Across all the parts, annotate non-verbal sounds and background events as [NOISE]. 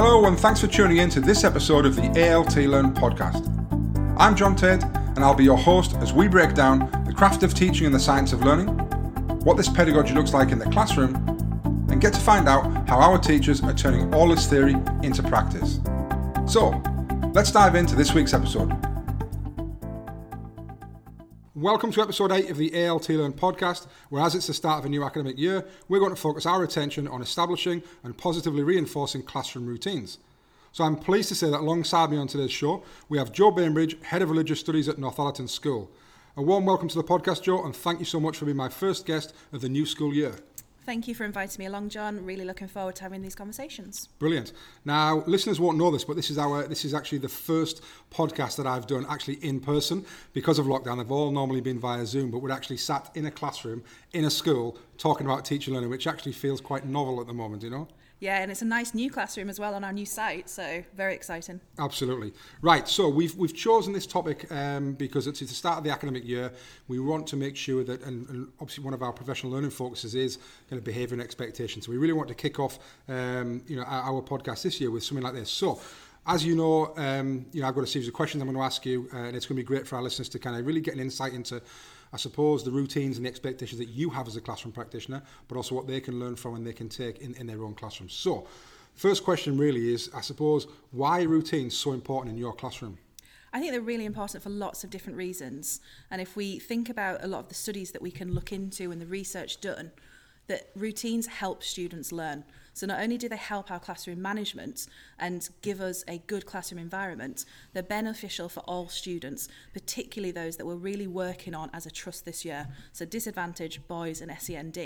Hello, and thanks for tuning in to this episode of the ALT Learn podcast. I'm John Tate, and I'll be your host as we break down the craft of teaching and the science of learning, what this pedagogy looks like in the classroom, and get to find out how our teachers are turning all this theory into practice. So, let's dive into this week's episode. Welcome to episode 8 of the ALT Learn podcast, where as it's the start of a new academic year, we're going to focus our attention on establishing and positively reinforcing classroom routines. So I'm pleased to say that alongside me on today's show, we have Jo Bainbridge, Head of Religious Studies at Northallerton School. A warm welcome to the podcast, Jo, and thank you so much for being my first guest of the new school year. Thank you for inviting me along, John. Really looking forward to having these conversations. Brilliant. Now, listeners won't know this, but this is our this is actually the first podcast that I've done actually in person because of lockdown. They've all normally been via Zoom, but we're actually sat in a classroom in a school talking about teacher learning, which actually feels quite novel at the moment. You know. Yeah, and it's a nice new classroom as well on our new site, so very exciting. Absolutely. Right, so we've, we've chosen this topic um, because it's, the start of the academic year. We want to make sure that, and, and obviously one of our professional learning focuses is kind of behaviour and expectations. So we really want to kick off um, you know, our, our podcast this year with something like this. So as you know, um, you know, I've got a series of questions I'm going to ask you, uh, and it's going to be great for our listeners to kind of really get an insight into I suppose, the routines and the expectations that you have as a classroom practitioner, but also what they can learn from and they can take in, in their own classrooms. So, first question really is, I suppose, why are routines so important in your classroom? I think they're really important for lots of different reasons. And if we think about a lot of the studies that we can look into and the research done, that routines help students learn. So not only do they help our classroom management and give us a good classroom environment, they're beneficial for all students, particularly those that we're really working on as a trust this year. So disadvantaged boys and SEND.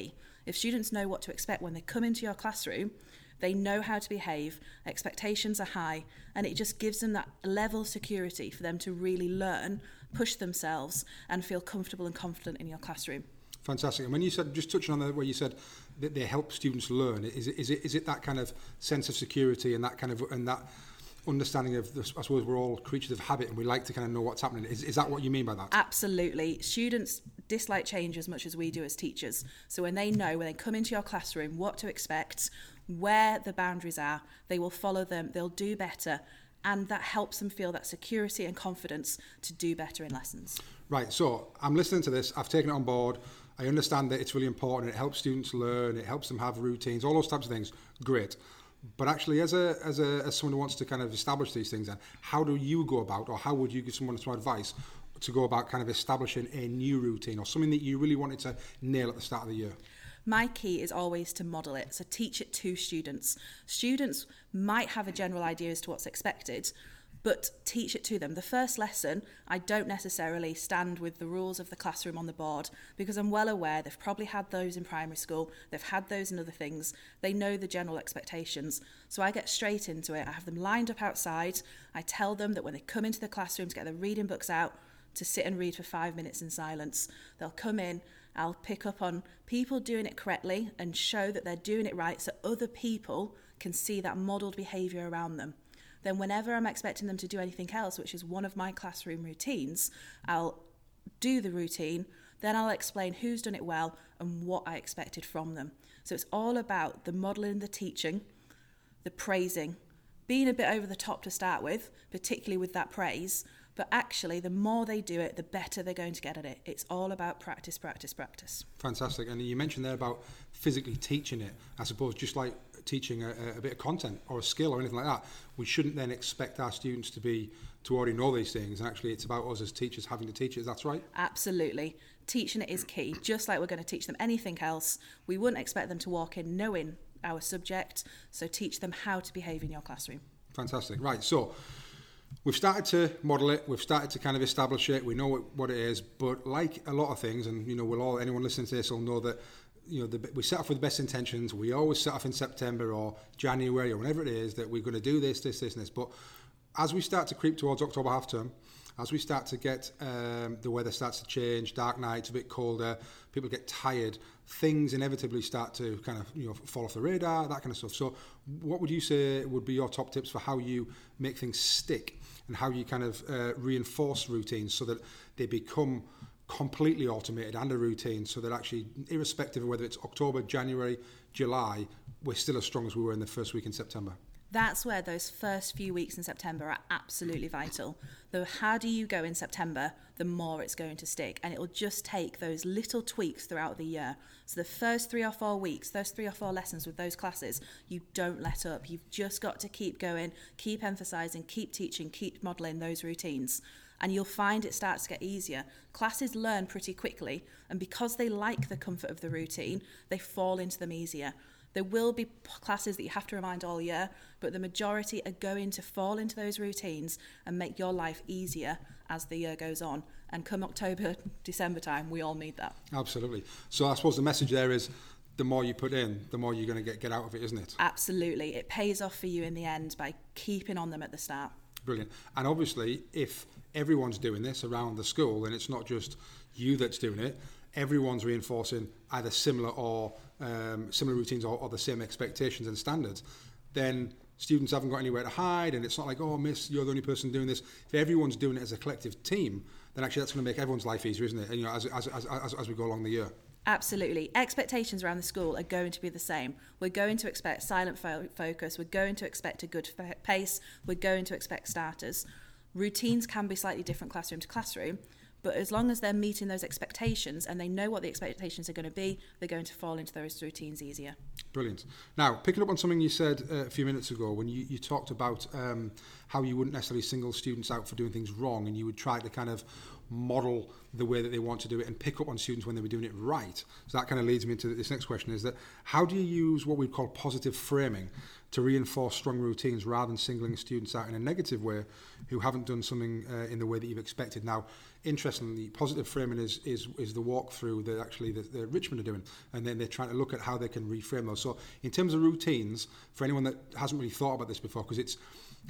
If students know what to expect when they come into your classroom, they know how to behave, expectations are high, and it just gives them that level of security for them to really learn, push themselves, and feel comfortable and confident in your classroom. Fantastic. And when you said, just touching on the where you said that they help students learn, is it, is it, is it that kind of sense of security and that kind of, and that understanding of, I suppose we're all creatures of habit and we like to kind of know what's happening. Is, is that what you mean by that? Absolutely. Students dislike change as much as we do as teachers. So when they know, when they come into your classroom, what to expect, where the boundaries are, they will follow them, they'll do better, and that helps them feel that security and confidence to do better in lessons. Right, so I'm listening to this, I've taken it on board, I understand that it's really important. It helps students learn. It helps them have routines. All those types of things. Great. But actually, as a as a as someone who wants to kind of establish these things, then how do you go about, or how would you give someone some advice to go about kind of establishing a new routine or something that you really wanted to nail at the start of the year? My key is always to model it, so teach it to students. Students might have a general idea as to what's expected, but teach it to them. The first lesson, I don't necessarily stand with the rules of the classroom on the board because I'm well aware they've probably had those in primary school, they've had those in other things, they know the general expectations. So I get straight into it. I have them lined up outside. I tell them that when they come into the classroom to get their reading books out, to sit and read for five minutes in silence. They'll come in, I'll pick up on people doing it correctly and show that they're doing it right so other people can see that modelled behaviour around them then whenever I'm expecting them to do anything else, which is one of my classroom routines, I'll do the routine, then I'll explain who's done it well and what I expected from them. So it's all about the modelling, the teaching, the praising, being a bit over the top to start with, particularly with that praise. But actually, the more they do it, the better they're going to get at it. It's all about practice, practice, practice. Fantastic. And you mentioned there about physically teaching it. I suppose just like teaching a, a bit of content or a skill or anything like that, we shouldn't then expect our students to be to already know these things. And actually, it's about us as teachers having to teach it. That's right. Absolutely, teaching it is key. Just like we're going to teach them anything else, we wouldn't expect them to walk in knowing our subject. So teach them how to behave in your classroom. Fantastic. Right. So. We've started to model it. We've started to kind of establish it. We know what, what it is, but like a lot of things, and you know, we'll all anyone listening to this will know that you know, the, we set off with the best intentions. We always set off in September or January or whenever it is that we're going to do this, this, this, and this. But as we start to creep towards October half term, as we start to get um, the weather starts to change, dark nights, a bit colder, people get tired, things inevitably start to kind of you know fall off the radar, that kind of stuff. So, what would you say would be your top tips for how you make things stick and how you kind of uh, reinforce routines so that they become completely automated and a routine so that actually, irrespective of whether it's October, January, July, we're still as strong as we were in the first week in September. That's where those first few weeks in September are absolutely vital. The harder you go in September, the more it's going to stick. And it will just take those little tweaks throughout the year. So the first three or four weeks, those three or four lessons with those classes, you don't let up. You've just got to keep going, keep emphasizing, keep teaching, keep modeling those routines and you'll find it starts to get easier. Classes learn pretty quickly, and because they like the comfort of the routine, they fall into them easier. There will be classes that you have to remind all year, but the majority are going to fall into those routines and make your life easier as the year goes on. And come October, [LAUGHS] December time, we all need that. Absolutely. So I suppose the message there is the more you put in, the more you're going to get, get out of it, isn't it? Absolutely. It pays off for you in the end by keeping on them at the start. Brilliant. And obviously, if everyone's doing this around the school and it's not just you that's doing it, everyone's reinforcing either similar or um, similar routines or, or the same expectations and standards, then students haven't got anywhere to hide and it's not like, oh, miss, you're the only person doing this. If everyone's doing it as a collective team, then actually that's going to make everyone's life easier, isn't it? And, you know, as, as, as, as, as we go along the year. Absolutely. Expectations around the school are going to be the same. We're going to expect silent fo- focus. We're going to expect a good f- pace. We're going to expect starters. Routines can be slightly different classroom to classroom, but as long as they're meeting those expectations and they know what the expectations are going to be, they're going to fall into those routines easier. Brilliant. Now, picking up on something you said uh, a few minutes ago when you, you talked about um, how you wouldn't necessarily single students out for doing things wrong and you would try to kind of model the way that they want to do it and pick up on students when they were doing it right. So that kind of leads me into this next question is that how do you use what we call positive framing to reinforce strong routines rather than singling students out in a negative way who haven't done something uh, in the way that you've expected? Now, interestingly, positive framing is, is, is the walkthrough that actually the, the Richmond are doing, and then they're trying to look at how they can reframe those. So, in terms of routines, for anyone that hasn't really thought about this before, because it's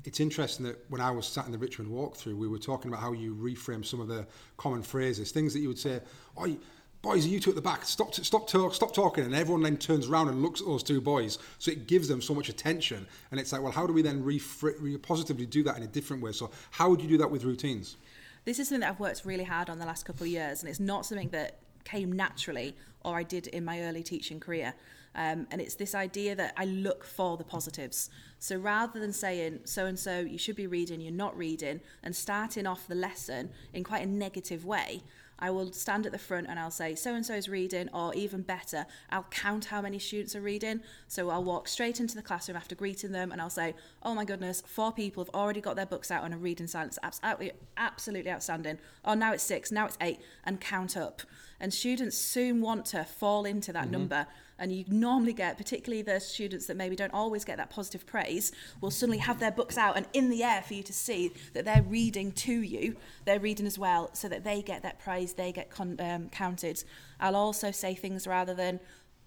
it's interesting that when I was sat in the Richmond walkthrough, we were talking about how you reframe some of the common phrases, things that you would say, "Oh, boys, you two at the back? Stop, stop, talk, stop talking!" And everyone then turns around and looks at those two boys. So it gives them so much attention, and it's like, well, how do we then refra- re- positively do that in a different way? So how would you do that with routines? This is something that I've worked really hard on the last couple of years, and it's not something that came naturally or I did in my early teaching career. Um, and it's this idea that I look for the positives. So rather than saying so and so you should be reading, you're not reading, and starting off the lesson in quite a negative way, I will stand at the front and I'll say so and so is reading, or even better, I'll count how many students are reading. So I'll walk straight into the classroom after greeting them and I'll say, oh my goodness, four people have already got their books out and are reading silence. Absolutely, absolutely outstanding. Oh, now it's six, now it's eight, and count up. And students soon want to fall into that mm-hmm. number and you normally get particularly the students that maybe don't always get that positive praise will suddenly have their books out and in the air for you to see that they're reading to you. They're reading as well so that they get that praise they get con- um, counted. I'll also say things rather than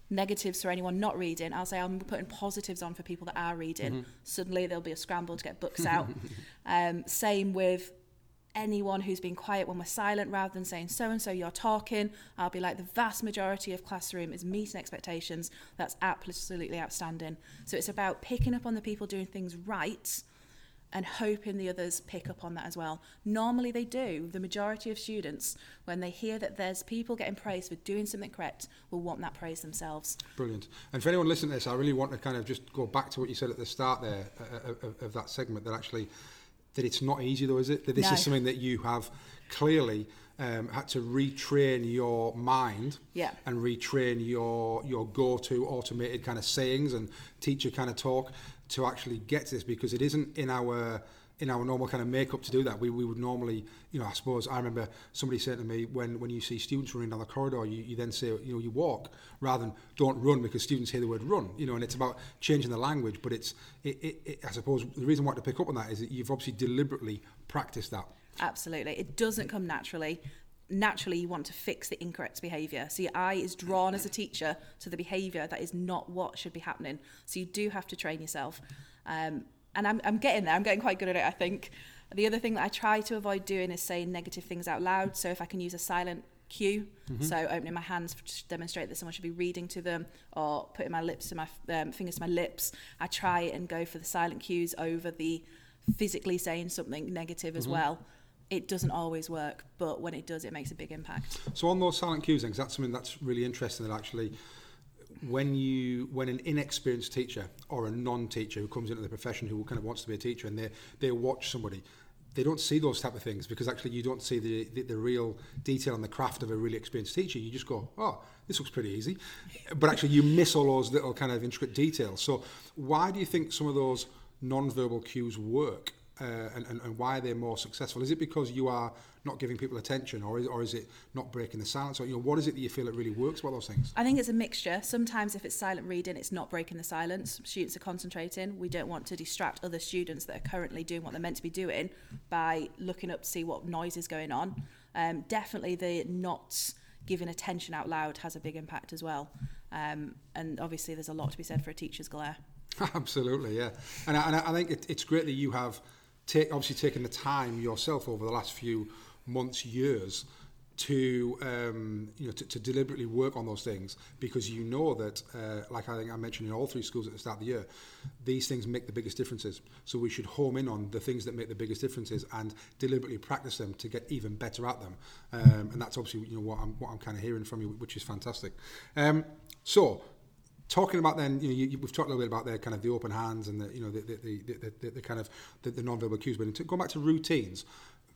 negatives for anyone not reading. I'll say i'm putting positives on for people that are reading. Mm-hmm. suddenly there'll be a scramble to get books [LAUGHS] out. Um, same with anyone who's been quiet when we're silent rather than saying so and so you're talking i'll be like the vast majority of classroom is meeting expectations. That's absolutely outstanding. So it's about picking up on the people doing things right and hoping the others pick up on that as well. Normally they do. The majority of students when they hear that there's people getting praised for doing something correct will want that praise themselves. Brilliant. And for anyone listening to this i really want to kind of just go back to what you said at the start there uh, of, of that segment that actually that it's not easy though, is it? That this no. is something that you have clearly um, had to retrain your mind yeah. and retrain your your go-to automated kind of sayings and teacher kind of talk to actually get to this because it isn't in our in our normal kind of makeup to do that. We, we would normally, you know, I suppose I remember somebody saying to me when, when you see students running down the corridor, you, you then say, you know, you walk rather than don't run because students hear the word run, you know, and it's about changing the language. But it's, it, it, it, I suppose the reason why to pick up on that is that you've obviously deliberately practiced that. Absolutely. It doesn't come naturally. Naturally, you want to fix the incorrect behaviour. So your eye is drawn as a teacher to the behaviour that is not what should be happening. So you do have to train yourself. Um, and I'm, I'm getting there. I'm getting quite good at it, I think. The other thing that I try to avoid doing is saying negative things out loud. So if I can use a silent cue, mm-hmm. so opening my hands to demonstrate that someone should be reading to them, or putting my lips to my um, fingers to my lips, I try and go for the silent cues over the physically saying something negative mm-hmm. as well. It doesn't always work, but when it does, it makes a big impact. So on those silent cues, then, that's something that's really interesting. That actually when you when an inexperienced teacher or a non-teacher who comes into the profession who kind of wants to be a teacher and they they watch somebody they don't see those type of things because actually you don't see the, the, the real detail and the craft of a really experienced teacher. You just go, oh, this looks pretty easy. But actually you miss all those little kind of intricate details. So why do you think some of those non-verbal cues work uh, and, and, and why they're more successful? Is it because you are not giving people attention or is, or is it not breaking the silence? Or, you know, what is it that you feel it really works about those things? I think it's a mixture. Sometimes if it's silent reading, it's not breaking the silence. Students are concentrating. We don't want to distract other students that are currently doing what they're meant to be doing by looking up to see what noise is going on. Um, definitely the not giving attention out loud has a big impact as well. Um, and obviously there's a lot to be said for a teacher's glare. [LAUGHS] Absolutely, yeah. And I, and I think it, it's great that you have take, obviously taken the time yourself over the last few months, years to um, you know to, to deliberately work on those things because you know that uh, like I think I mentioned in all three schools at the start of the year these things make the biggest differences. So we should home in on the things that make the biggest differences and deliberately practice them to get even better at them. Um, and that's obviously you know what I'm what I'm kind of hearing from you which is fantastic. Um, so talking about then, you know, you, we've talked a little bit about the kind of the open hands and the, you know, the, the, the, the, the kind of the, the non-verbal cues, but going back to routines,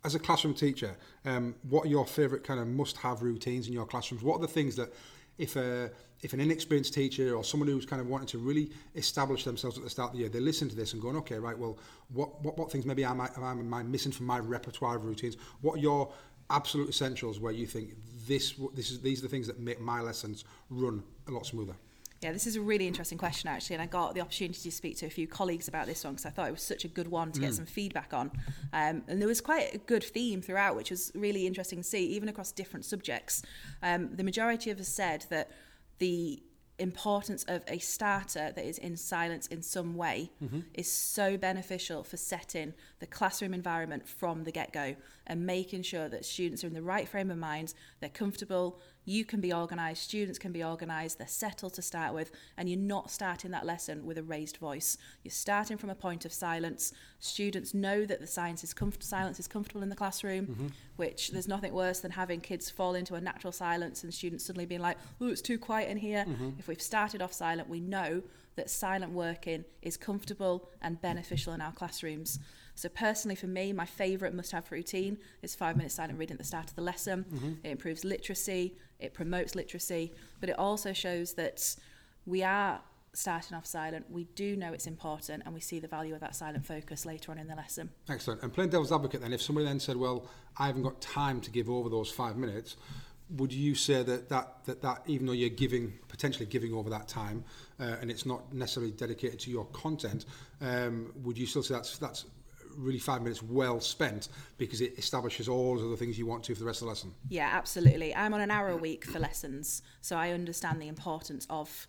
as a classroom teacher, um, what are your favourite kind of must-have routines in your classrooms? What are the things that if a if an inexperienced teacher or someone who's kind of wanting to really establish themselves at the start of the year, they listen to this and going, okay, right, well, what what, what things maybe am I, am I missing from my repertoire of routines? What are your absolute essentials where you think this this is these are the things that make my lessons run a lot smoother? Yeah, this is a really interesting question actually, and I got the opportunity to speak to a few colleagues about this one because I thought it was such a good one to mm. get some feedback on. Um, and there was quite a good theme throughout, which was really interesting to see, even across different subjects. Um, the majority of us said that the importance of a starter that is in silence in some way mm-hmm. is so beneficial for setting the classroom environment from the get-go and making sure that students are in the right frame of mind, they're comfortable, you can be organised, students can be organised, they're settled to start with, and you're not starting that lesson with a raised voice. You're starting from a point of silence. Students know that the science is comf- silence is comfortable in the classroom, mm-hmm. which there's nothing worse than having kids fall into a natural silence and students suddenly being like, oh, it's too quiet in here. Mm-hmm. If we've started off silent, we know that silent working is comfortable and beneficial in our classrooms. So personally for me, my favourite must-have routine is five minutes silent reading at the start of the lesson. Mm-hmm. It improves literacy, it promotes literacy, but it also shows that we are starting off silent, we do know it's important and we see the value of that silent focus later on in the lesson. Excellent. And playing devil's advocate then, if somebody then said, well, I haven't got time to give over those five minutes, would you say that that, that, that even though you're giving, potentially giving over that time, uh, and it's not necessarily dedicated to your content, um, would you still say that's, that's really five minutes well spent because it establishes all of the things you want to for the rest of the lesson. Yeah, absolutely. I'm on an hour a week for lessons, so I understand the importance of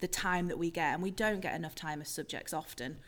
the time that we get, and we don't get enough time as subjects often.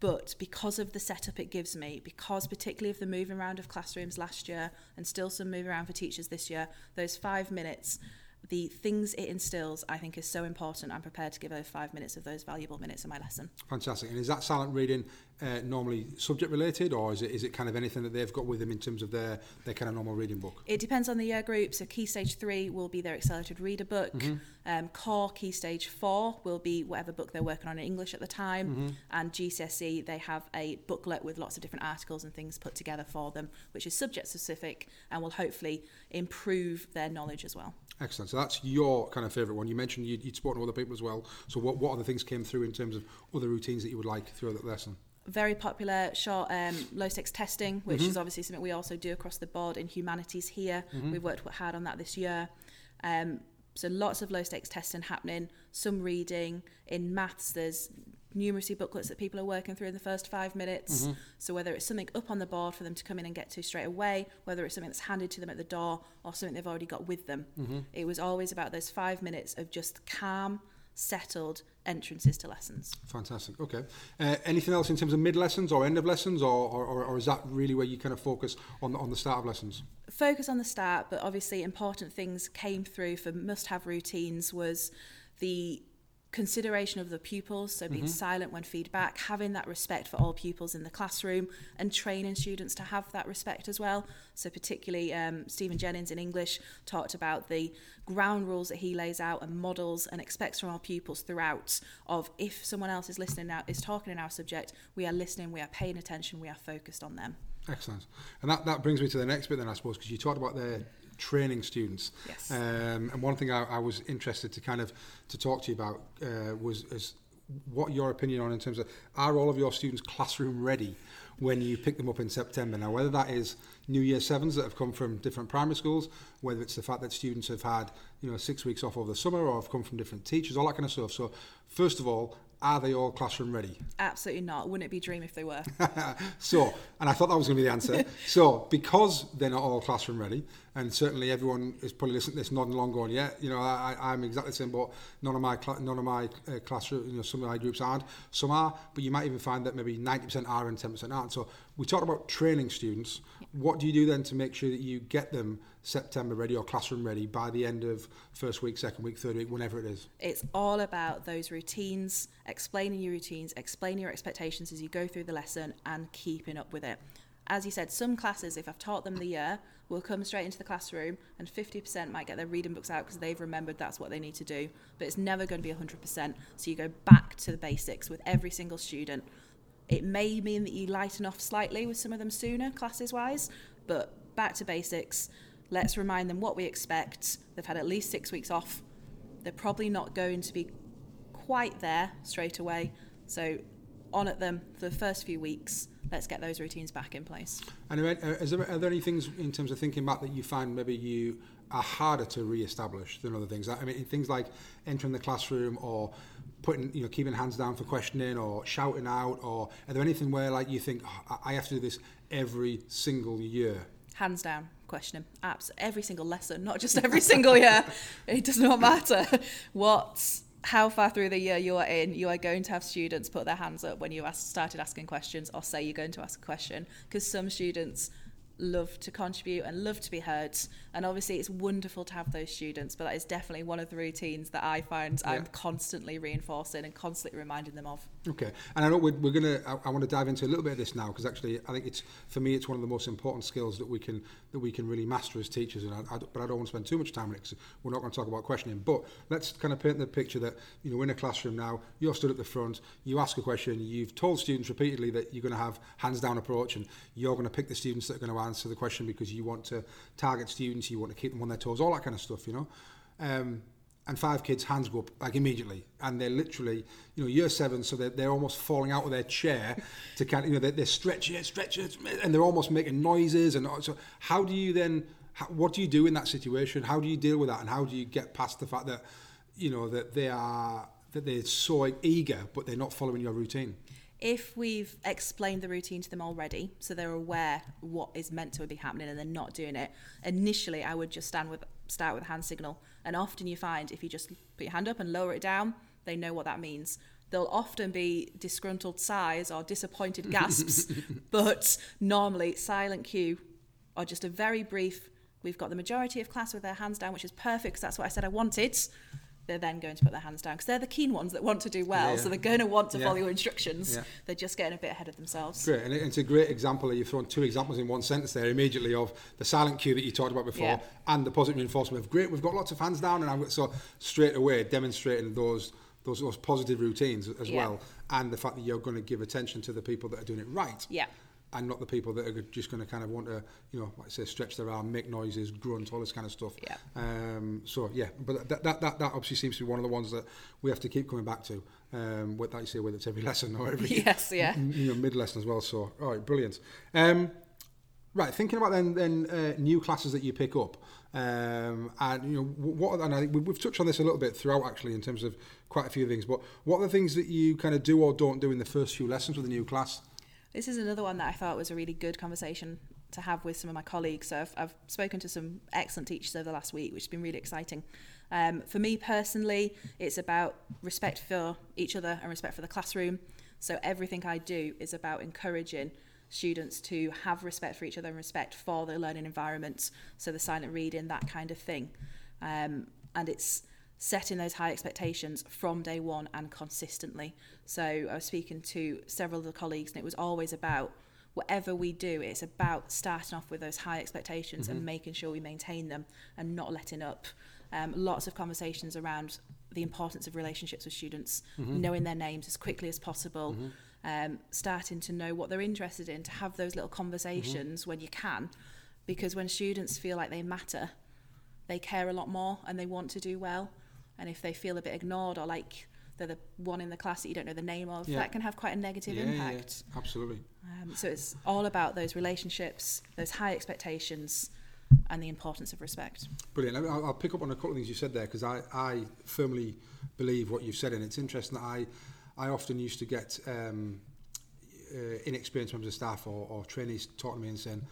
But because of the setup it gives me, because particularly of the moving around of classrooms last year and still some moving around for teachers this year, those five minutes the things it instills, I think, is so important. I'm prepared to give over five minutes of those valuable minutes of my lesson. Fantastic. And is that silent reading uh, normally subject related, or is it is it kind of anything that they've got with them in terms of their their kind of normal reading book? It depends on the year group. So Key Stage Three will be their accelerated reader book. Mm-hmm. Um, Core Key Stage Four will be whatever book they're working on in English at the time, mm-hmm. and GCSE they have a booklet with lots of different articles and things put together for them, which is subject specific and will hopefully improve their knowledge as well. Excellent. So that's your kind of favourite one. You mentioned you'd, you'd spoken to other people as well. So what, what other things came through in terms of other routines that you would like throughout that lesson? Very popular short um, low stakes testing, which mm-hmm. is obviously something we also do across the board in humanities here. Mm-hmm. We've worked hard on that this year. Um, so lots of low stakes testing happening, some reading. In maths, there's numeracy booklets that people are working through in the first five minutes. Mm-hmm. So whether it's something up on the board for them to come in and get to straight away, whether it's something that's handed to them at the door or something they've already got with them. Mm-hmm. It was always about those five minutes of just calm, settled entrances to lessons. Fantastic. Okay. Uh, anything else in terms of mid lessons or end of lessons, or, or, or is that really where you kind of focus on the, on the start of lessons? Focus on the start, but obviously important things came through for must-have routines was the consideration of the pupils, so being silent when feedback, having that respect for all pupils in the classroom, and training students to have that respect as well. So, particularly, um, Stephen Jennings in English talked about the ground rules that he lays out and models and expects from our pupils throughout. Of if someone else is listening now, is talking in our subject, we are listening, we are paying attention, we are focused on them. Excellent. And that, that brings me to the next bit then, I suppose, because you talked about the training students. Yes. Um, and one thing I, I was interested to kind of to talk to you about uh, was is what your opinion on in terms of are all of your students classroom ready when you pick them up in September? Now, whether that is new year sevens that have come from different primary schools, whether it's the fact that students have had you know six weeks off over the summer or have come from different teachers, all that kind of stuff. So, first of all, are they all classroom ready? Absolutely not. Wouldn't it be a dream if they were? [LAUGHS] so, and I thought that was going to be the answer. [LAUGHS] so, because they're not all classroom ready, and certainly everyone is probably listening to this nodding along going, yeah, you know, I, I'm exactly the same, but none of my cl- none of my uh, classroom, you know, some of my groups aren't. Some are, but you might even find that maybe 90% are and 10% aren't. So, we talked about training students. What do you do then to make sure that you get them September ready or classroom ready by the end of first week, second week, third week, whenever it is? It's all about those routines, explaining your routines, explaining your expectations as you go through the lesson, and keeping up with it. As you said, some classes, if I've taught them the year, will come straight into the classroom, and 50% might get their reading books out because they've remembered that's what they need to do. But it's never going to be 100%. So you go back to the basics with every single student. It may mean that you lighten off slightly with some of them sooner, classes wise, but back to basics. Let's remind them what we expect. They've had at least six weeks off. They're probably not going to be quite there straight away. So, on at them for the first few weeks. Let's get those routines back in place. And are, there, are there any things in terms of thinking back that you find maybe you are harder to re-establish than other things? I mean, things like entering the classroom or putting, you know, keeping hands down for questioning or shouting out, or are there anything where like you think oh, I have to do this every single year? Hands down, questioning. Apps every single lesson, not just every single year. [LAUGHS] It does not matter what how far through the year you are in, you are going to have students put their hands up when you ask, started asking questions or say you're going to ask a question because some students love to contribute and love to be heard. And obviously, it's wonderful to have those students, but that is definitely one of the routines that I find yeah. I'm constantly reinforcing and constantly reminding them of. Okay, and I know we're, we're gonna. I, I want to dive into a little bit of this now because actually, I think it's for me, it's one of the most important skills that we can that we can really master as teachers. And I, I, but I don't want to spend too much time on it because we're not going to talk about questioning. But let's kind of paint the picture that you know, in a classroom now, you're stood at the front, you ask a question, you've told students repeatedly that you're going to have hands down approach, and you're going to pick the students that are going to answer the question because you want to target students, you want to keep them on their toes, all that kind of stuff, you know. Um, and five kids' hands go up like immediately, and they're literally, you know, year seven, so they're, they're almost falling out of their chair to kind of, you know, they're, they're stretching it, stretching it, and they're almost making noises. And so, how do you then, how, what do you do in that situation? How do you deal with that, and how do you get past the fact that, you know, that they are that they're so eager, but they're not following your routine? if we've explained the routine to them already, so they're aware what is meant to be happening and they're not doing it, initially I would just stand with start with a hand signal. And often you find if you just put your hand up and lower it down, they know what that means. There'll often be disgruntled sighs or disappointed [LAUGHS] gasps, but normally silent cue or just a very brief. We've got the majority of class with their hands down, which is perfect because that's what I said I wanted they're then going to put their hands down because they're the keen ones that want to do well. Yeah, yeah. So they're going to want to yeah. follow your instructions. They're just getting a bit ahead of themselves. Great, and it's a great example. You've thrown two examples in one sentence there immediately of the silent cue that you talked about before and the positive reinforcement of great. We've got lots of hands down, and I'm so straight away demonstrating those. Those, those positive routines as well, and the fact that you're going to give attention to the people that are doing it right. Yeah and not the people that are just going to kind of want to, you know, like I say, stretch their arm, make noises, grunt, all this kind of stuff. Yeah. Um, so yeah, but that, that that that obviously seems to be one of the ones that we have to keep coming back to. Um, with that you say, whether it's every [LAUGHS] lesson or every yes, yeah, you know, mid lesson as well. So all right, brilliant. Um, right, thinking about then then uh, new classes that you pick up. Um, and you know what and I, we've touched on this a little bit throughout actually in terms of quite a few things but what are the things that you kind of do or don't do in the first few lessons with a new class this is another one that I thought was a really good conversation to have with some of my colleagues. So I've, I've spoken to some excellent teachers over the last week, which has been really exciting. Um, for me personally, it's about respect for each other and respect for the classroom. So everything I do is about encouraging students to have respect for each other and respect for the learning environment. So the silent reading, that kind of thing. Um, and it's setting those high expectations from day one and consistently. So I was speaking to several of the colleagues, and it was always about whatever we do, it's about starting off with those high expectations mm-hmm. and making sure we maintain them and not letting up. Um, lots of conversations around the importance of relationships with students, mm-hmm. knowing their names as quickly as possible, mm-hmm. um, starting to know what they're interested in, to have those little conversations when you can, because when students feel like they matter, they care a lot more and they want to do well. And if they feel a bit ignored or like they're the one in the class that you don't know the name of, yeah. that can have quite a negative yeah, impact. Yeah, absolutely. Um, so it's all about those relationships, those high expectations, and the importance of respect. Brilliant. I'll, I'll pick up on a couple of things you said there because I, I firmly believe what you've said, and it's interesting that I, I often used to get um, uh, inexperienced members of staff or, or trainees talking to me and saying,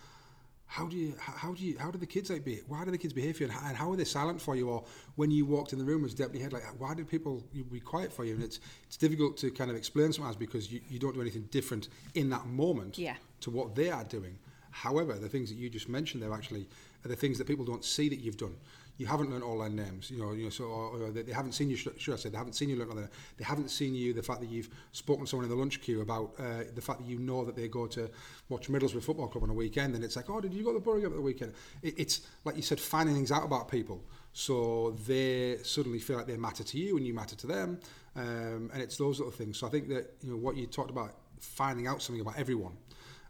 how do you how do you how do the kids like be why do the kids behave for you? And how, are they silent for you? Or when you walked in the room as deputy head like why did people be quiet for you? And it's it's difficult to kind of explain sometimes because you, you don't do anything different in that moment yeah. to what they are doing. However the things that you just mentioned there actually are the things that people don't see that you've done you haven't learned all their names, you know, you know, so or, or they, haven't seen you. Should I say they haven't seen you learn all their, names. They haven't seen you. The fact that you've spoken to someone in the lunch queue about uh, the fact that you know that they go to watch Middlesbrough Football Club on a weekend, and it's like, oh, did you go to the Boro game at the weekend? It, it's like you said, finding things out about people, so they suddenly feel like they matter to you and you matter to them, um, and it's those little things. So I think that you know what you talked about, finding out something about everyone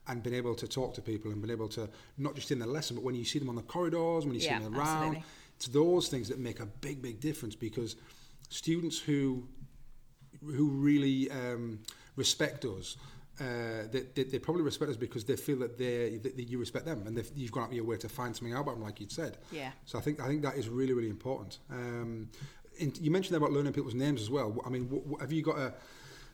and been able to talk to people and been able to not just in the lesson but when you see them on the corridors when you yeah, see them around absolutely. It's those things that make a big, big difference because students who who really um, respect us, uh, they, they, they probably respect us because they feel that they that, that you respect them and you've gone out of your way to find something out about them, like you'd said. Yeah. So I think I think that is really really important. Um, in, you mentioned about learning people's names as well. I mean, w- w- have you got a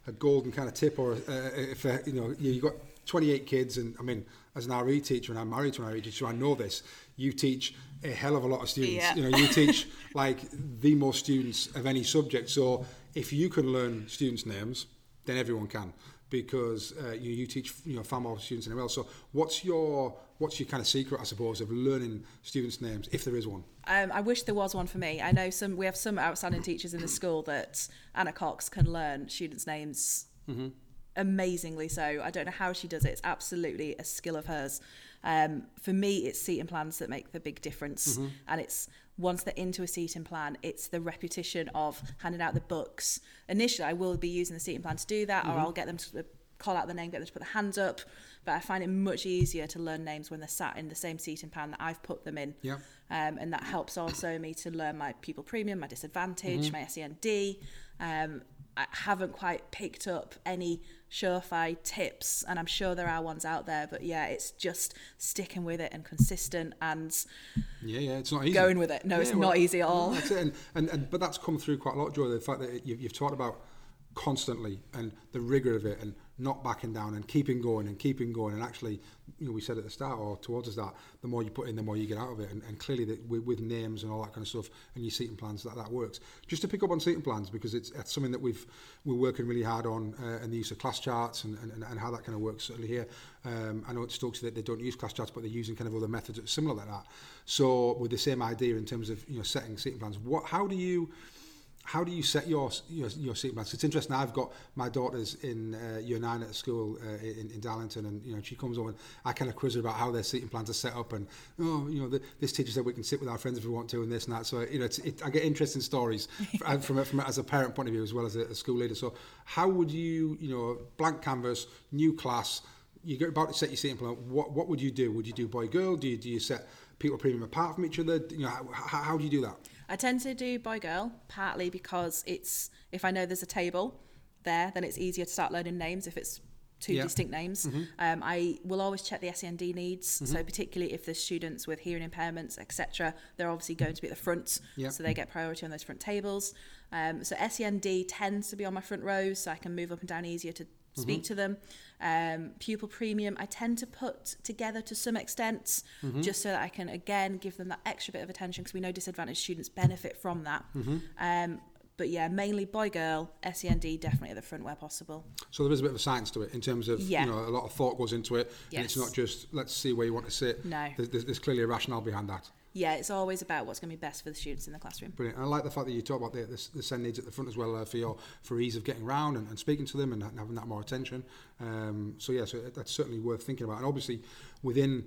a golden kind of tip, or uh, if uh, you know you got 28 kids, and I mean, as an RE teacher, and I'm married to an RE teacher, so I know this. You teach a hell of a lot of students. Yeah. You know, you teach [LAUGHS] like the most students of any subject. So if you can learn students' names, then everyone can because uh, you, you teach you know far more students than anyone else. So what's your what's your kind of secret, I suppose, of learning students' names, if there is one? Um, I wish there was one for me. I know some we have some outstanding teachers in the school that Anna Cox can learn students' names. Mm-hmm. Amazingly so. I don't know how she does it. It's absolutely a skill of hers. Um, for me, it's seating plans that make the big difference. Mm-hmm. And it's once they're into a seating plan, it's the repetition of handing out the books. Initially, I will be using the seating plan to do that, mm-hmm. or I'll get them to call out the name, get them to put the hands up. But I find it much easier to learn names when they're sat in the same seating plan that I've put them in. Yeah. Um, and that helps also me to learn my pupil premium, my disadvantage, mm-hmm. my SEND. Um, I haven't quite picked up any surefire tips, and I'm sure there are ones out there. But yeah, it's just sticking with it and consistent and yeah, yeah, it's not easy going with it. No, yeah, it's well, not easy at all. That's it. And, and, and but that's come through quite a lot, Joy. The fact that you've, you've talked about constantly and the rigor of it and not backing down and keeping going and keeping going. And actually you know we said at the start or towards the start the more you put in the more you get out of it. And, and clearly that with, with names and all that kind of stuff and your seating plans that that works. Just to pick up on seating plans because it's, it's something that we've we're working really hard on uh, and the use of class charts and, and, and how that kind of works certainly here. Um, I know it's Stokes that they don't use class charts but they're using kind of other methods that similar like that. So with the same idea in terms of you know setting seating plans what how do you how do you set your your, your seat plans? It's interesting. I've got my daughters in uh, year nine at school uh, in, in Darlington, and you know she comes over and I kind of quiz her about how their seating plans are set up, and oh, you know, the, this teacher said we can sit with our friends if we want to, and this and that. So you know, it's, it, I get interesting stories [LAUGHS] from, from, from as a parent point of view as well as a, a school leader. So how would you, you know, blank canvas, new class, you're about to set your seating plan. What what would you do? Would you do boy girl? Do you do you set pupil premium apart from each other? You know, how, how, how do you do that? I tend to do boy girl partly because it's if I know there's a table there, then it's easier to start learning names if it's two yeah. distinct names. Mm-hmm. Um, I will always check the SEND needs. Mm-hmm. So particularly if there's students with hearing impairments, etc., they're obviously going to be at the front, yeah. so they get priority on those front tables. Um, so SEND tends to be on my front rows, so I can move up and down easier to speak mm-hmm. to them. Um, pupil premium, I tend to put together to some extent, mm-hmm. just so that I can again give them that extra bit of attention because we know disadvantaged students benefit from that. Mm-hmm. Um, but yeah, mainly boy girl, SEND definitely at the front where possible. So there is a bit of a science to it in terms of yeah. you know a lot of thought goes into it, yes. and it's not just let's see where you want to sit. No, there's, there's clearly a rationale behind that. Yeah, it's always about what's going to be best for the students in the classroom. Brilliant. And I like the fact that you talk about the, the, the SEND needs at the front as well uh, for your for ease of getting around and, and speaking to them and having that more attention. Um, so yeah, so that's certainly worth thinking about. And obviously, within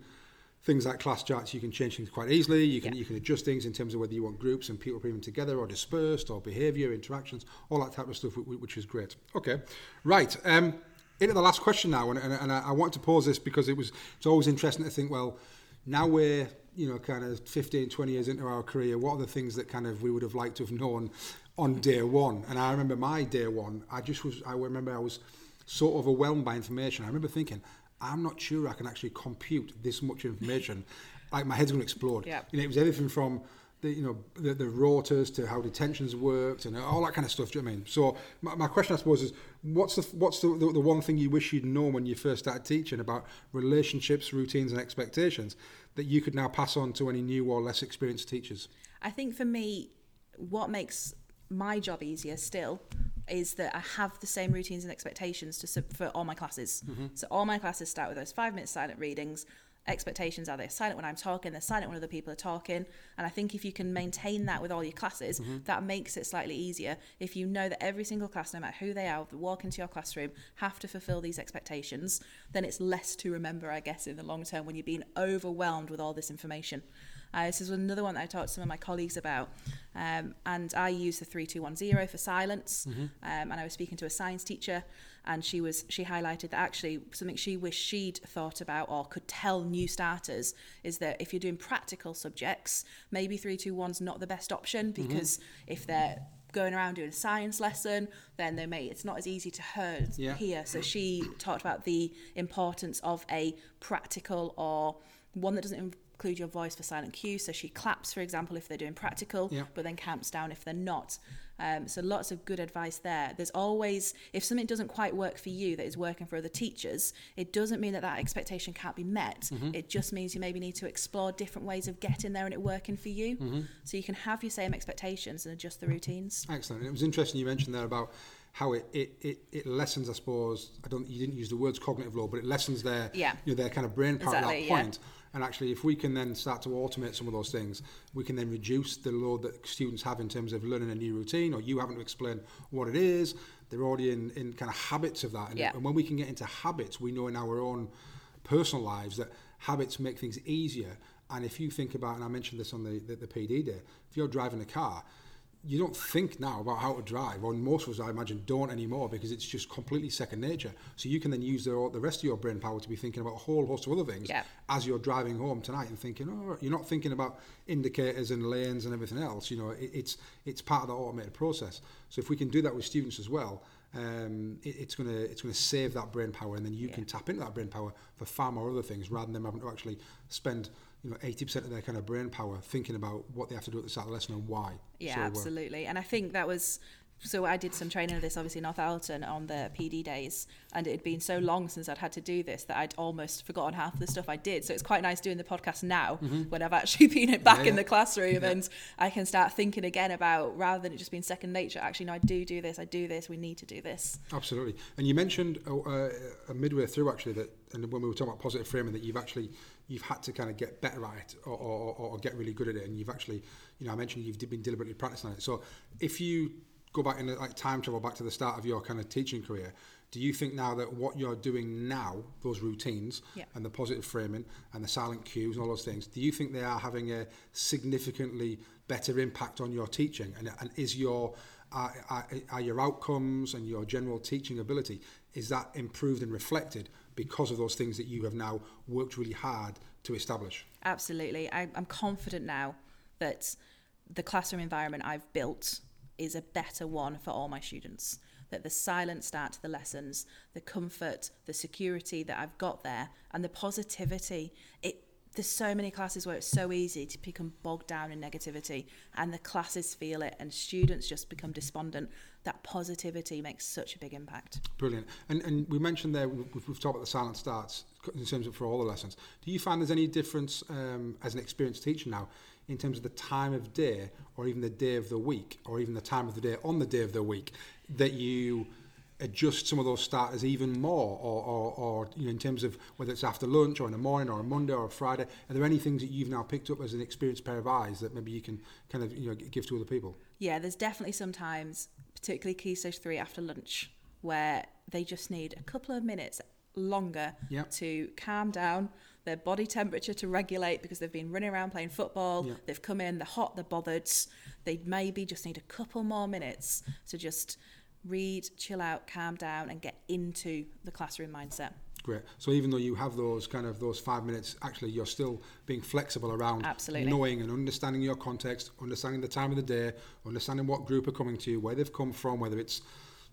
things like class charts, you can change things quite easily. You can Yeah. you can adjust things in terms of whether you want groups and people bringing them together or dispersed or behaviour, interactions, all that type of stuff, wh- wh- which is great. Okay, right. Um, into the last question now, and, and, and I I want to pause this because it was it's always interesting to think. Well, now we're you know kind of 15, 20 years into our career. What are the things that kind of we would have liked to have known on day one? And I remember my day one. I just was. I remember I was so overwhelmed by information. I remember thinking, I'm not sure I can actually compute this much information. [LAUGHS] like my head's going to explode. Yeah. You know, it was everything from the you know the, the rotas to how detentions worked and all that kind of stuff. Do you know what I mean? So my, my question, I suppose, is what's the what's the, the, the one thing you wish you'd known when you first started teaching about relationships, routines, and expectations that you could now pass on to any new or less experienced teachers? I think for me, what makes my job easier still is that I have the same routines and expectations to for all my classes. Mm-hmm. So all my classes start with those five minute silent readings. Expectations are they're silent when I'm talking, they're silent when other people are talking. And I think if you can maintain that with all your classes, that makes it slightly easier. If you know that every single class, no matter who they are, that walk into your classroom, have to fulfill these expectations, then it's less to remember, I guess, in the long term when you're being overwhelmed with all this information. Uh, this is another one that I talked to some of my colleagues about. Um, and I use the 3210 for silence. Um, and I was speaking to a science teacher and she was she highlighted that actually something she wished she'd thought about or could tell new starters is that if you're doing practical subjects, maybe 321's not the best option mm-hmm. because if they're going around doing a science lesson, then they may it's not as easy to her Yeah. hear. So she talked about the importance of a practical or one that doesn't include your voice for silent cues. So she claps, for example, if they're doing practical, Yeah. but then counts down if they're not. Um, so lots of good advice there. There's always, if something doesn't quite work for you that is working for other teachers, it doesn't mean that that expectation can't be met. It just means you maybe need to explore different ways of getting there and it working for you. So you can have your same expectations and adjust the routines. Excellent. It was interesting you mentioned there about how it, it, it, it lessens, I suppose, I don't you didn't use the words cognitive load, but it lessens their Yeah. you know, their kind of brain power at Exactly, that yeah. point. And actually if we can then start to automate some of those things, we can then reduce the load that students have in terms of learning a new routine or you having to explain what it is. They're already in, in kind of habits of that. And, Yeah. and when we can get into habits, we know in our own personal lives that habits make things easier. And if you think about, and I mentioned this on the, the, the PD day, if you're driving a car, you don't think now about how to drive, or most of us, I imagine, don't anymore because it's just completely second nature. So you can then use the, the rest of your brain power to be thinking about a whole host of other things Yeah. as you're driving home tonight and thinking, oh, you're not thinking about indicators and lanes and everything else. You know, it, it's it's part of the automated process. So if we can do that with students as well, um, it, it's gonna it's gonna save that brain power, and then you can tap into that brain power for far more other things rather than them having to actually spend you know 80% of their kind of brain power thinking about what they have to do at the start of the lesson and why. Yeah, So, uh, absolutely. And I think that was so I did some training of this obviously in Northallerton on the PD days and it had been so long since I'd had to do this that I'd almost forgotten half the stuff I did. So it's quite nice doing the podcast now when I've actually [LAUGHS] been back Mm-hmm. Yeah, in the classroom and I can start thinking again about rather than it just being second nature, actually no I do do this, I do this, we need to do this. Absolutely. And you mentioned uh, uh, midway through actually that, and when we were talking about positive framing, that you've actually you've had to kind of get better at it or, or, or, get really good at it, and you've actually, you know, I mentioned you've been deliberately practicing it. So if you go back in like time travel back to the start of your kind of teaching career, do you think now that what you're doing now, those routines Yeah. and the positive framing and the silent cues and all those things, do you think they are having a significantly better impact on your teaching? And, and is your are, are, are your outcomes and your general teaching ability is that improved and reflected because of those things that you have now worked really hard to establish? Absolutely. I, I'm confident now that the classroom environment I've built is a better one for all my students. That the silent start to the lessons, the comfort, the security that I've got there, and the positivity. It there's so many classes where it's so easy to become bogged down in negativity, and the classes feel it, and students just become despondent. That positivity makes such a big impact. Brilliant. And, and we mentioned there, we've, we've talked about the silent starts in terms of for all the lessons. Do you find there's any difference um, as an experienced teacher now in terms of the time of day or even the day of the week or even the time of the day on the day of the week that you adjust some of those starters even more, or, or, or you know, in terms of whether it's after lunch or in the morning or a Monday or a Friday? Are there any things that you've now picked up as an experienced pair of eyes that maybe you can kind of you know give to other people? Yeah, there's definitely sometimes, particularly key stage three after lunch, where they just need a couple of minutes longer Yep. to calm down, their body temperature to regulate because they've been running around playing football, Yep. they've come in, they're hot, they're bothered. They maybe just need a couple more minutes to just read, chill out, calm down, and get into the classroom mindset. Great. So even though you have those kind of those five minutes, actually you're still being flexible around Absolutely. knowing and understanding your context, understanding the time of the day, understanding what group are coming to you, where they've come from, whether it's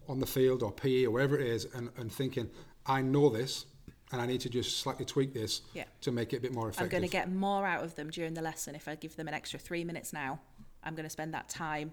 on the field or PE or wherever it is, and, and thinking, I know this and I need to just slightly tweak this Yeah. to make it a bit more effective. I'm going to get more out of them during the lesson if I give them an extra three minutes now. I'm going to spend that time.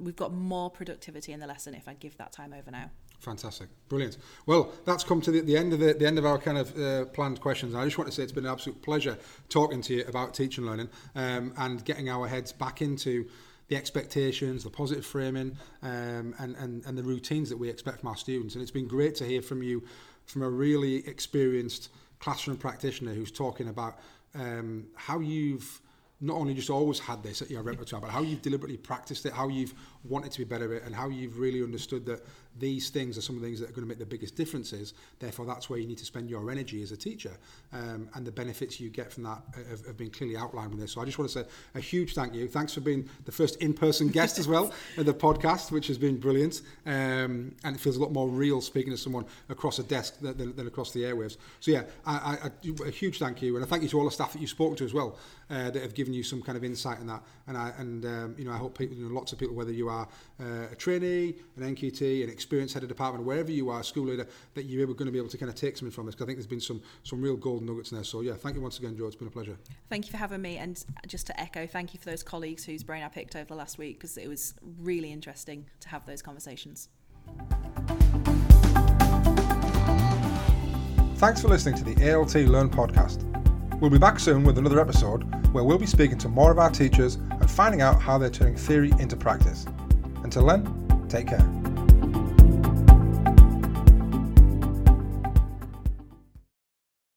We've got more productivity in the lesson if I give that time over now. Fantastic, brilliant. Well, that's come to the, the end of the, the end of our kind of uh, planned questions. I just want to say it's been an absolute pleasure talking to you about teaching and learning um, and getting our heads back into the expectations, the positive framing, um, and, and and the routines that we expect from our students. And it's been great to hear from you, from a really experienced classroom practitioner who's talking about um, how you've not only just always had this at your repertoire, but how you've deliberately practiced it, how you've wanted to be better at it, and how you've really understood that these things are some of the things that are going to make the biggest differences. Therefore, that's where you need to spend your energy as a teacher, um, and the benefits you get from that have, have been clearly outlined with this. So I just want to say a huge thank you. Thanks for being the first in-person guest as well [LAUGHS] at the podcast, which has been brilliant, um, and it feels a lot more real speaking to someone across a desk than, than, than across the airwaves. So yeah, I, I, a huge thank you, and a thank you to all the staff that you've spoken to as well uh, that have given you some kind of insight in that. And I and um, you know I hope people, you know, lots of people, whether you are uh, a trainee, an NQT, an experienced head of department, wherever you are, a school leader, that you're going to be able to kind of take something from this. Because I think there's been some some real golden nuggets in there. So yeah, thank you once again, Jo. It's been a pleasure. Thank you for having me. And just to echo, thank you for those colleagues whose brain I picked over the last week because it was really interesting to have those conversations. Thanks for listening to the ALT Learn podcast. We'll be back soon with another episode where we'll be speaking to more of our teachers and finding out how they're turning theory into practice. Until then, take care.